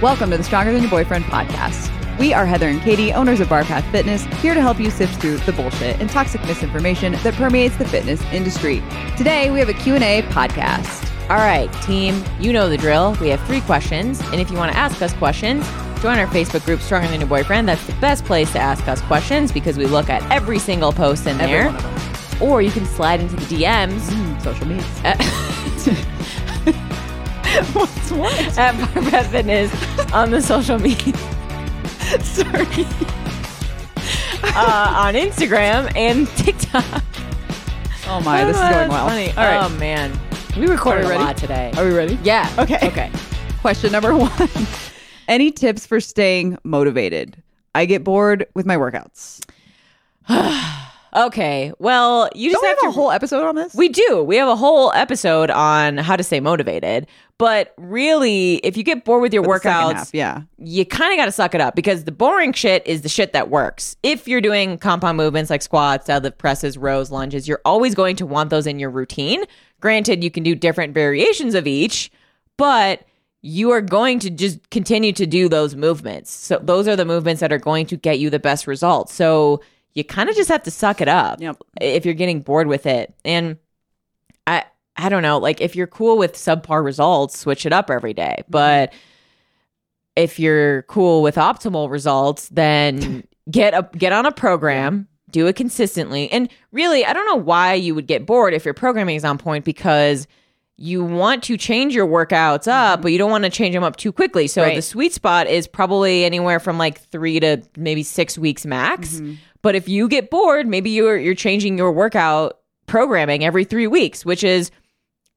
Welcome to the Stronger Than Your Boyfriend podcast. We are Heather and Katie, owners of Barpath Fitness, here to help you sift through the bullshit and toxic misinformation that permeates the fitness industry. Today, we have a Q&A podcast. All right, team, you know the drill. We have three questions, and if you want to ask us questions, join our Facebook group, Stronger Than Your Boyfriend. That's the best place to ask us questions because we look at every single post in Every there. one of them. Or you can slide into the DMs Mm, social media. What's what? at Barpath Fitness on the social media. Sorry. uh, on Instagram and TikTok. Oh my, this is going well. funny. All right. Oh man, we recorded a lot today. Are we ready? yeah. Okay. Okay. Question number one. Any tips for staying motivated? I get bored with my workouts. Okay. Well, you just Don't have have to a whole episode on this? We do. We have a whole episode on how to stay motivated. But really, if you get bored with your The workouts, half, yeah. you kind of got to suck it up because the boring shit is the shit that works. If you're doing compound movements like squats, deadlift presses, rows, lunges, you're always going to want those in your routine. Granted, you can do different variations of each, but you are going to just continue to do those movements. So those are the movements that are going to get you the best results. So you kind of just have to suck it up Yep. if you're getting bored with it. And I I don't know, like if you're cool with subpar results, switch it up every day. Mm-hmm. But if you're cool with optimal results, then get a get on a program, do it consistently. And really, I don't know why you would get bored if your programming is on point because you want to change your workouts up, mm-hmm. but you don't want to change them up too quickly. So Right. the sweet spot is probably anywhere from like three to maybe six weeks max. Mm-hmm. But if you get bored, maybe you're you're changing your workout programming every three weeks, which is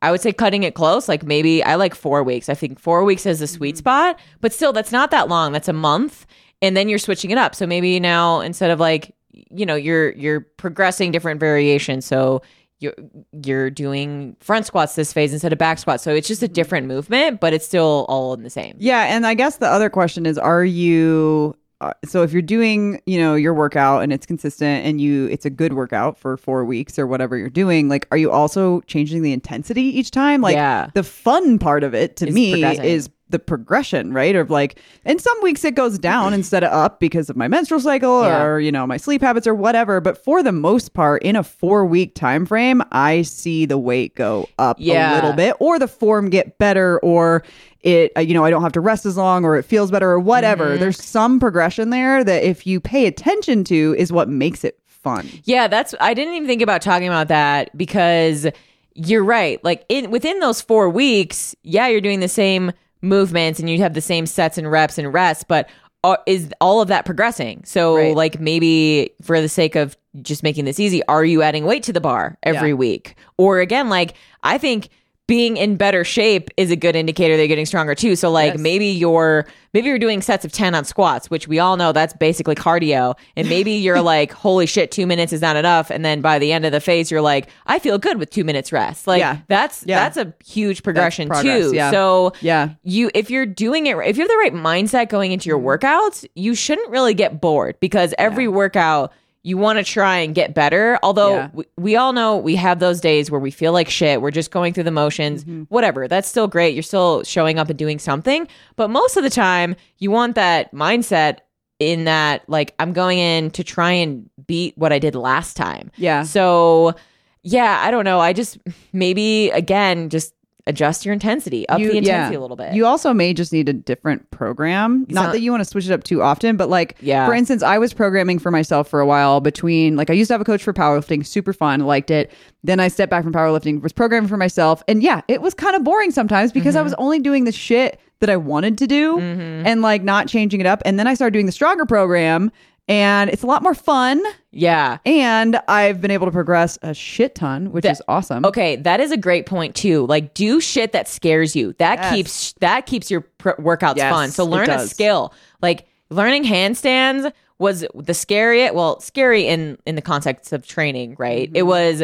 I would say cutting it close. Like maybe I like four weeks. I think four weeks is the sweet mm-hmm. spot, but still that's not that long. That's a month. And then you're switching it up. So maybe now instead of like, you know, you're you're progressing different variations. So you're you're doing front squats this phase instead of back squats. So it's just a mm-hmm. different movement, but it's still all in the same. Yeah, and I guess the other question is are you Uh, so if you're doing, you know, your workout and it's consistent and you it's a good workout for 4 weeks or whatever you're doing, like are you also changing the intensity each time? Like Yeah. the fun part of it to Is me is the progression, right? Of like, and some weeks it goes down instead of up because of my menstrual cycle Yeah. or you know my sleep habits or whatever. But for the most part, in a four week time frame, I see the weight go up a little bit, or the form get better, or it uh, you know I don't have to rest as long, or it feels better, or whatever. Mm-hmm. There's some progression there that if you pay attention to, is what makes it fun. Yeah, that's I didn't even think about talking about that because you're right. Like in within those 4 weeks, yeah, you're doing the same movements and you have the same sets and reps and rests, but are, is all of that progressing? So Right. like maybe for the sake of just making this easy, are you adding weight to the bar every Yeah. week? Or again, like I think being in better shape is a good indicator that you're getting stronger too. So like Yes. maybe you're maybe you're doing sets of 10 on squats, which we all know that's basically cardio. And maybe you're like, holy shit, two minutes is not enough. And then by the end of the phase, you're like, I feel good with two minutes rest. Like Yeah. that's Yeah. that's a huge progression progress, too. yeah. So Yeah. you if you're doing it if you have the right mindset going into your Mm-hmm. workouts, you shouldn't really get bored because every workout you want to try and get better. Although Yeah. we, we all know we have those days where we feel like shit. We're just going through the motions. Mm-hmm. Whatever. That's still great. You're still showing up and doing something. But most of the time, you want that mindset in that, like, I'm going in to try and beat what I did last time. Yeah. So, yeah, I don't know. I just maybe, again, just adjust your intensity, up You- the intensity yeah. a little bit. You also may just need a different program. Not not- that you want to switch it up too often, but like, Yeah. for instance, I was programming for myself for a while between, like, I used to have a coach for powerlifting, super fun, liked it. Then I stepped back from powerlifting, was programming for myself. And yeah, it was kind of boring sometimes because I was mm-hmm. only doing the shit that I wanted to do mm-hmm. and like not changing it up. And then I started doing the stronger program and it's a lot more fun. yeah. And I've been able to progress a shit ton, which That- is awesome. Okay, that is a great point too. Like, do shit that scares you. That Yes. keeps that keeps your pr- workouts Yes, fun. So learn a skill. Like learning handstands was the scary. Well, scary in in the context of training, right? Mm-hmm. It was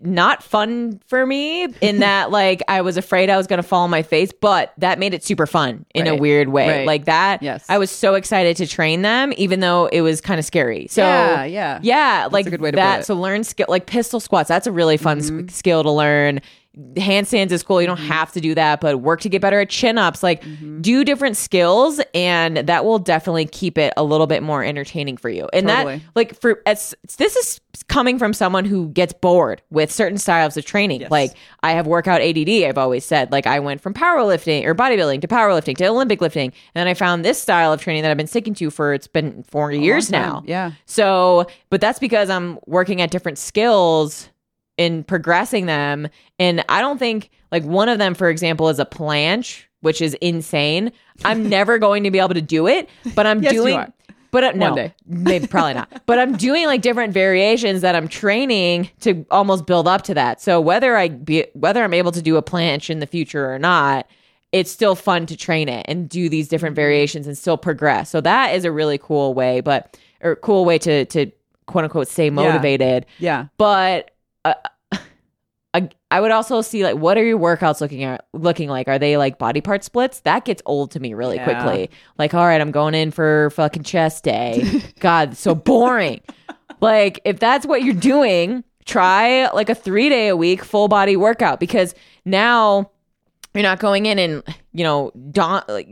not fun for me in that like I was afraid I was going to fall on my face, but that made it super fun in a weird way. Right. Like that. Yes. I was so excited to train them, even though it was kind of scary. So Yeah, yeah. yeah, like a good way to that. put it. So learn skill like pistol squats. That's a really fun Mm-hmm. s- skill to learn. Handstands is cool. You don't Mm-hmm. have to do that, but work to get better at chin ups. Like do different skills, and that will definitely keep it a little bit more entertaining for you. And Totally. that, like, for as this is coming from someone who gets bored with certain styles of training. Yes. Like I have workout ADD. I've always said, like I went from powerlifting or bodybuilding to powerlifting to Olympic lifting, and then I found this style of training that I've been sticking to for it's been four years now. Yeah. So, but that's because I'm working at different skills in progressing them. And I don't think, like, one of them, for example, is a planche, which is insane. I'm never going to be able to do it, but I'm Yes, doing. But uh, no, day. maybe probably not. But I'm doing like different variations that I'm training to almost build up to that. So whether I be whether I'm able to do a planche in the future or not, it's still fun to train it and do these different variations and still progress. So that is a really cool way, but or cool way to to quote unquote stay motivated. Yeah. But uh, I, I would also see like what are your workouts looking at looking like? Are they like body part splits? That gets old to me really Yeah. quickly. Like, all right, I'm going in for fucking chest day. God, so boring. like, if that's what you're doing, try like a three day a week full body workout because now you're not going in and you know daunt like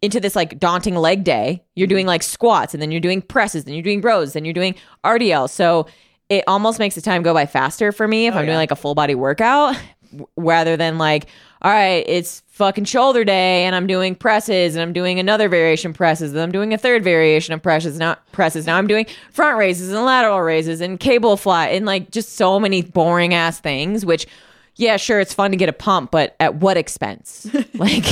into this like daunting leg day you're doing like squats and then you're doing presses then you're doing rows then you're doing rdl so it almost makes the time go by faster for me if oh, i'm doing like a full body workout w- rather than like all right it's fucking shoulder day and i'm doing presses and i'm doing another variation presses and i'm doing a third variation of presses not presses now i'm doing front raises and lateral raises and cable fly and like just so many boring ass things which yeah, sure, it's fun to get a pump, but at what expense? like,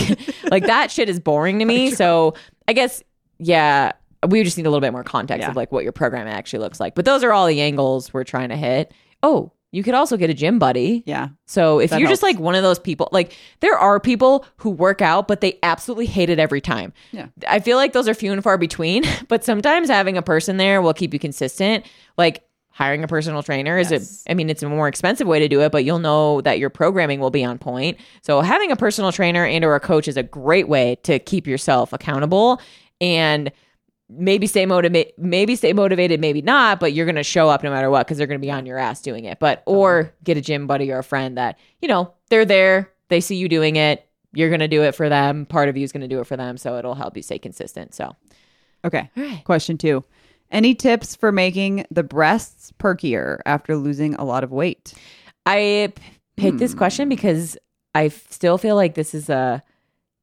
like that shit is boring to me. So I guess, yeah, we just need a little bit more context Yeah. of like what your program actually looks like. But those are all the angles we're trying to hit. Oh, you could also get a gym buddy. Yeah. So if you're just like one of those people, like there are people who work out, but they absolutely hate it every time. Yeah. I feel like those are few and far between, but sometimes having a person there will keep you consistent. Like hiring a personal trainer is Yes. a, I mean, it's a more expensive way to do it, but you'll know that your programming will be on point. So having a personal trainer and or a coach is a great way to keep yourself accountable and maybe stay motivated, maybe stay motivated, maybe not, but you're going to show up no matter what because they're going to be on your ass doing it. But, or get a gym buddy or a friend that, you know, they're there, they see you doing it, you're going to do it for them. Part of you is going to do it for them. So it'll help you stay consistent. So, Okay. all right. Question two. Any tips for making the breasts perkier after losing a lot of weight? I p- picked this Hmm. question because I f- still feel like this is a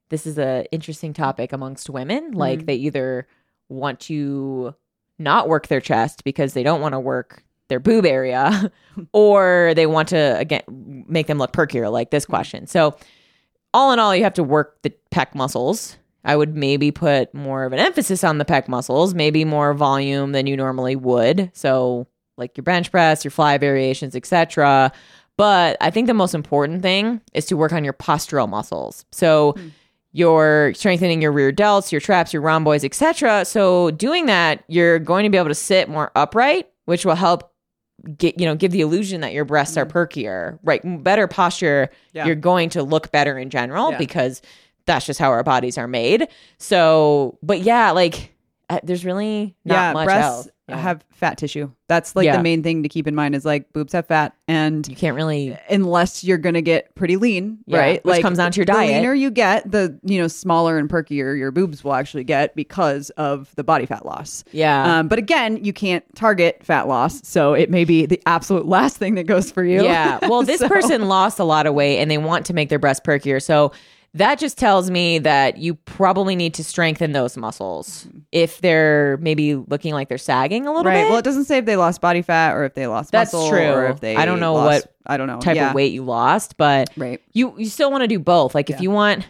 this is a interesting topic amongst women. Like Mhm. they either want to not work their chest because they don't want to work their boob area, or they want to again make them look perkier. Like this mm-hmm. question. So, all in all, you have to work the pec muscles. I would maybe put more of an emphasis on the pec muscles, maybe more volume than you normally would. So, like your bench press, your fly variations, etc. But I think the most important thing is to work on your postural muscles. So hmm. You're strengthening your rear delts, your traps, your rhomboids, etc. So doing that, you're going to be able to sit more upright, which will help get you know give the illusion that your breasts are perkier. Right, better posture, Yeah. you're going to look better in general Yeah. because that's just how our bodies are made. So, but yeah, like uh, there's really not yeah, much breasts else. Yeah. have fat tissue. That's like Yeah. the main thing to keep in mind is like boobs have fat and you can't really unless you're gonna get pretty lean, Yeah, right? which comes down to your diet. The leaner you get, the you know smaller and perkier your boobs will actually get because of the body fat loss. yeah. Um, but again, you can't target fat loss, so it may be the absolute last thing that goes for you. Yeah. Well, this So- person lost a lot of weight and they want to make their breast perkier. So that just tells me that you probably need to strengthen those muscles if they're maybe looking like they're sagging a little right. bit. Well, it doesn't say if they lost body fat or if they lost That's muscle true. or if they. I don't know lost- what I don't know type Yeah. of weight you lost, but Right. you you still want to do both. Like if you want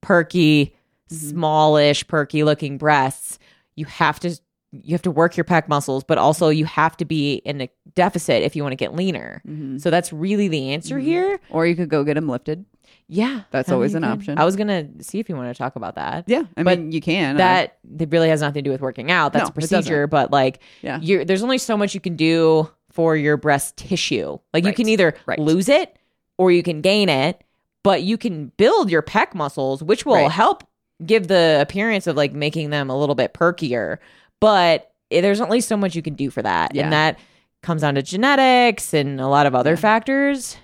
perky, Mm-hmm. smallish, perky looking breasts, you have to you have to work your pec muscles, but also you have to be in a deficit if you want to get leaner. Mm-hmm. So that's really the answer here. Or you could go get them lifted. Yeah, That's always an could. option. I was gonna see if you want to talk about that. Yeah, I But mean you can. That that really has nothing to do with working out. That's No, a procedure, but like, Yeah. you're, there's only so much you can do for your breast tissue. Like, you can either Right. lose it or you can gain it, but you can build your pec muscles, which will Right. help give the appearance of like making them a little bit perkier. But there's only so much you can do for that, Yeah. and that comes down to genetics and a lot of other factors.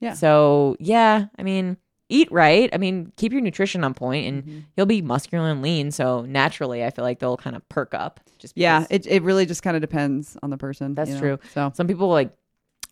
Yeah. So yeah, I mean, eat right. I mean, keep your nutrition on point, and Mm-hmm. you'll be muscular and lean. So naturally, I feel like they'll kind of perk up. Just Yeah, it, it really just kind of depends on the person. That's you know? true. So some people like,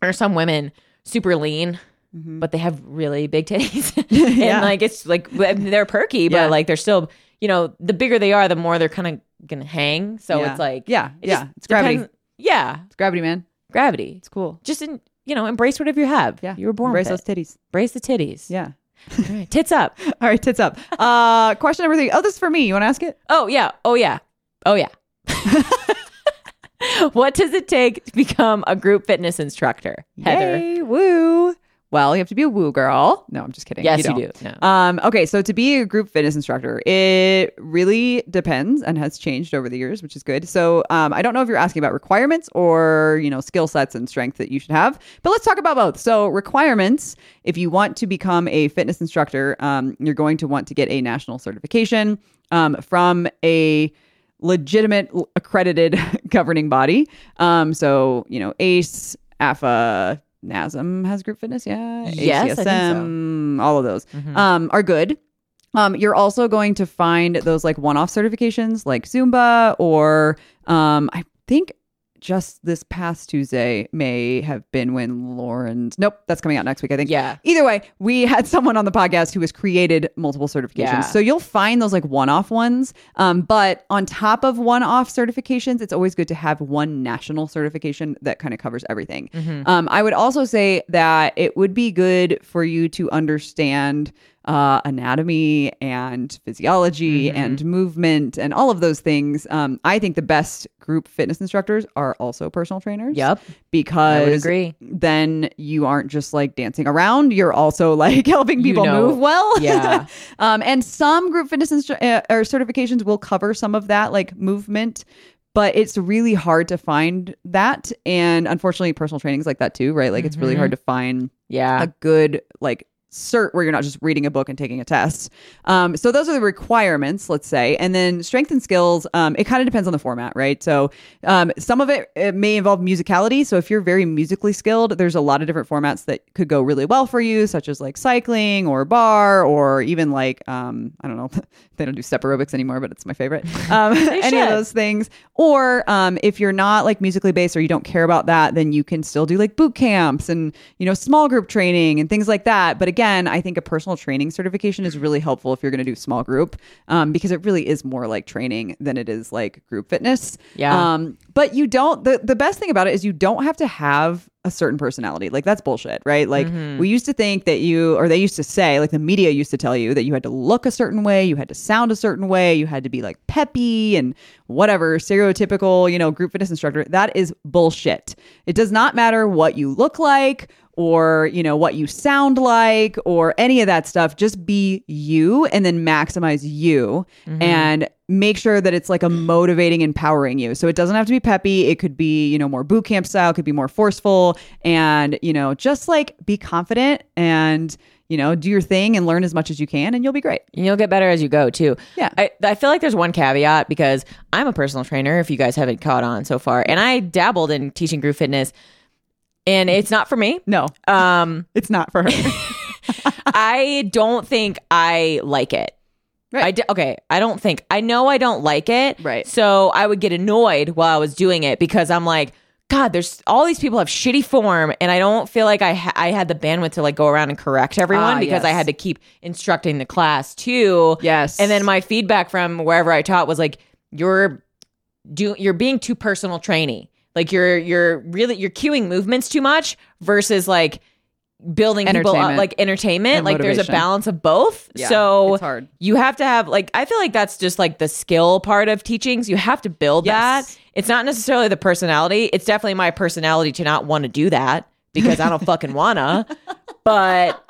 or some women super lean. Mhm. But they have really big titties, Yeah. and like it's like they're perky, but Yeah. like they're still, you know, the bigger they are, the more they're kind of gonna hang. So yeah. it's like, yeah, it yeah, just it's gravity. depends- Yeah, It's gravity, man. gravity. It's cool. Just in, you know, embrace whatever you have. Yeah, you were born Embrace with those it. titties. Embrace the titties. Yeah. All right, tits up. All right, tits up. Uh, question number three. Oh, this is for me. You want to ask it? Oh yeah. Oh yeah. Oh yeah. what does it take to become a group fitness instructor, Heather? Yay, woo. Well, you have to be a woo girl. No, I'm just kidding. Yes, you, don't. do. No. Um, okay, so to be a group fitness instructor, it really depends and has changed over the years, which is good. So um, I don't know if you're asking about requirements or you know skill sets and strength that you should have, but let's talk about both. So requirements: if you want to become a fitness instructor, um, you're going to want to get a national certification um, from a legitimate accredited governing body. Um, so you know ACE, AFA. NASM has group fitness, yeah. Yes, I think so. All of those Mhm. um, are good. Um, you're also going to find those like one-off certifications like Zumba or um, I think just this past Tuesday may have been when Lauren's nope, that's coming out next week, I think. yeah. Either way, we had someone on the podcast who has created multiple certifications. Yeah. So you'll find those like one off ones. Um, but on top of one off certifications, it's always good to have one national certification that kind of covers everything. Mhm. Um, I would also say that it would be good for you to understand uh, anatomy and physiology Mhm. and movement and all of those things. Um, I think the best group fitness instructors are also personal trainers. Yep. Because agree. then you aren't just like dancing around. You're also like helping You people know. move well. Yeah. um, and some group fitness instru- uh, or certifications will cover some of that, like movement. But it's really hard to find that, and unfortunately, personal training is like that too, right? Like it's really hard to find Yeah. a good like cert where you're not just reading a book and taking a test. Um, so those are the requirements, let's say, and then strength and skills. Um, it kind of depends on the format, right? So um, some of it, it may involve musicality. So if you're very musically skilled, there's a lot of different formats that could go really well for you, such as like cycling or barre or even like um, I don't know, they don't do step aerobics anymore, but it's my favorite. Um, any of those things. Or um, if you're not like musically based or you don't care about that, then you can still do like boot camps and you know small group training and things like that. But again, I think a personal training certification is really helpful if you're going to do small group um, because it really is more like training than it is like group fitness. Yeah. Um, but you don't. The the best thing about it is you don't have to have a certain personality. Like that's bullshit, right? Like Mhm. we used to think that you, or they used to say, like the media used to tell you that you had to look a certain way, you had to sound a certain way, you had to be like peppy and whatever, stereotypical, you know, group fitness instructor. That is bullshit. It does not matter what you look like or, you know, what you sound like or any of that stuff. Just be you and then maximize you mm-hmm. and make sure that it's like a motivating, empowering you. So it doesn't have to be peppy. It could be, you know, more boot camp style, could be more forceful and, you know, just like be confident and, you know, do your thing and learn as much as you can and you'll be great. And you'll get better as you go too. Yeah. I, I feel like there's one caveat because I'm a personal trainer, if you guys haven't caught on so far. And I dabbled in teaching group fitness. And it's not for me. No, Um, it's not for her. I don't think I like it. Right. I d- okay, I don't think. I know I don't like it. Right. So I would get annoyed while I was doing it because I'm like, God, there's all these people have shitty form, and I don't feel like I ha- I had the bandwidth to like go around and correct everyone Ah, because I had to keep instructing the class too. yes. And then my feedback from wherever I taught was like, you're do you're being too personal trainy. Like you're you're really you're cueing movements too much versus like building people up like entertainment. And like there's a balance of both. Yeah, so you have to have like I feel like that's just like the skill part of teachings you have to build Yes. that. It's not necessarily the personality. It's definitely my personality to not want to do that because I don't fucking wanna. But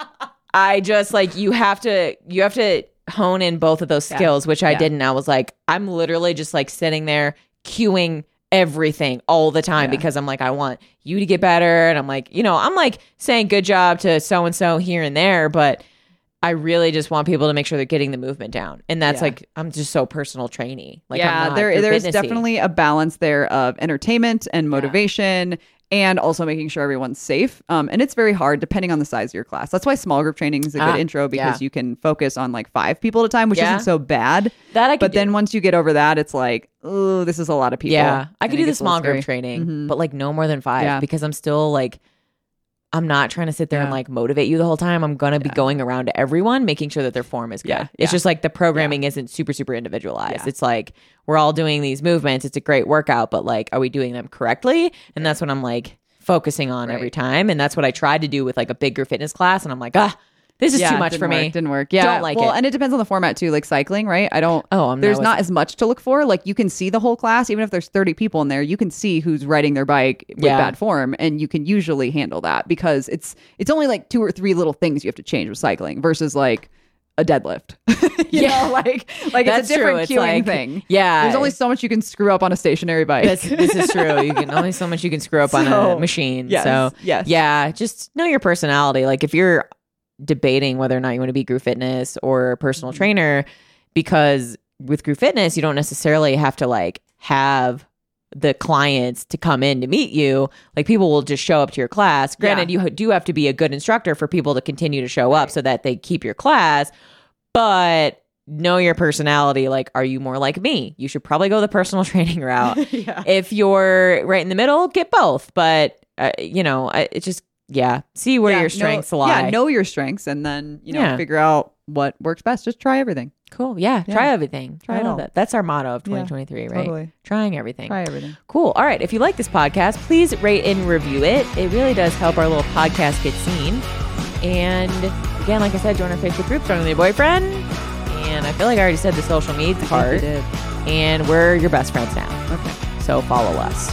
I just like you have to you have to hone in both of those Yeah. skills, which I Yeah. didn't. I was like, I'm literally just like sitting there cueing everything all the time Yeah. because I'm like, I want you to get better. And I'm like, you know, I'm like saying good job to so and so here and there, but I really just want people to make sure they're getting the movement down. And that's Yeah. like I'm just so personal trainee. Like yeah, not there there's fitnessy. definitely a balance there of entertainment and motivation and also making sure everyone's safe. Um, and it's very hard depending on the size of your class. That's why small group training is a Ah, good intro because yeah. you can focus on like five people at a time, which Yeah. isn't so bad. That I But do. then once you get over that, it's like, oh, this is a lot of people. Yeah, I could do the gets a little small group training, Mhm. but like no more than five Yeah. because I'm still like, I'm not trying to sit there and like motivate you the whole time. I'm gonna be going around to everyone, making sure that their form is good. Yeah, It's yeah. just like the programming isn't super super individualized. Yeah. It's like we're all doing these movements. It's a great workout, but like, are we doing them correctly? And that's what I'm like focusing on every time. And that's what I tried to do with like a bigger fitness class. And I'm like, ah, this is Yeah, too much for me. work, Didn't work. Yeah, Don't like well, it. and it depends on the format too. Like cycling, right? I don't. Oh, I'm there's not as much to look for. Like you can see the whole class, even if there's 30 people in there. You can see who's riding their bike with Yeah. bad form, and you can usually handle that because it's it's only like two or three little things you have to change with cycling versus like a deadlift. you Yeah. know, like like That's it's a different true. It's cueing like- thing. yeah. there's only so much you can screw up on a stationary bike. This, this is true. You can only so much you can screw up on a machine. yes, so yes. yeah, just know your personality. Like if you're debating whether or not you want to be group fitness or a personal Mm-hmm. trainer, because with group fitness you don't necessarily have to like have the clients to come in to meet you. Like people will just show up to your class. Granted, you do have to be a good instructor for people to continue to show up so that they keep your class, but know your personality. Like, are you more like me? You should probably go the personal training route. yeah. if you're right in the middle, get both. But uh, you know, I- it just yeah, see where Yeah, your strengths know, lie. Yeah, know your strengths, and then you know Yeah. figure out what works best. Just try everything. cool. Yeah, Yeah. try everything. Try it oh, all. that. That's our motto of Yeah, 2023, right? totally. Trying everything. Try everything. Cool. All right. If you like this podcast, please rate and review it. It really does help our little podcast get seen. And again, like I said, join our Facebook group, Than Your Boyfriend. And I feel like I already said the social media part. And we're your best friends now. Okay. So follow us.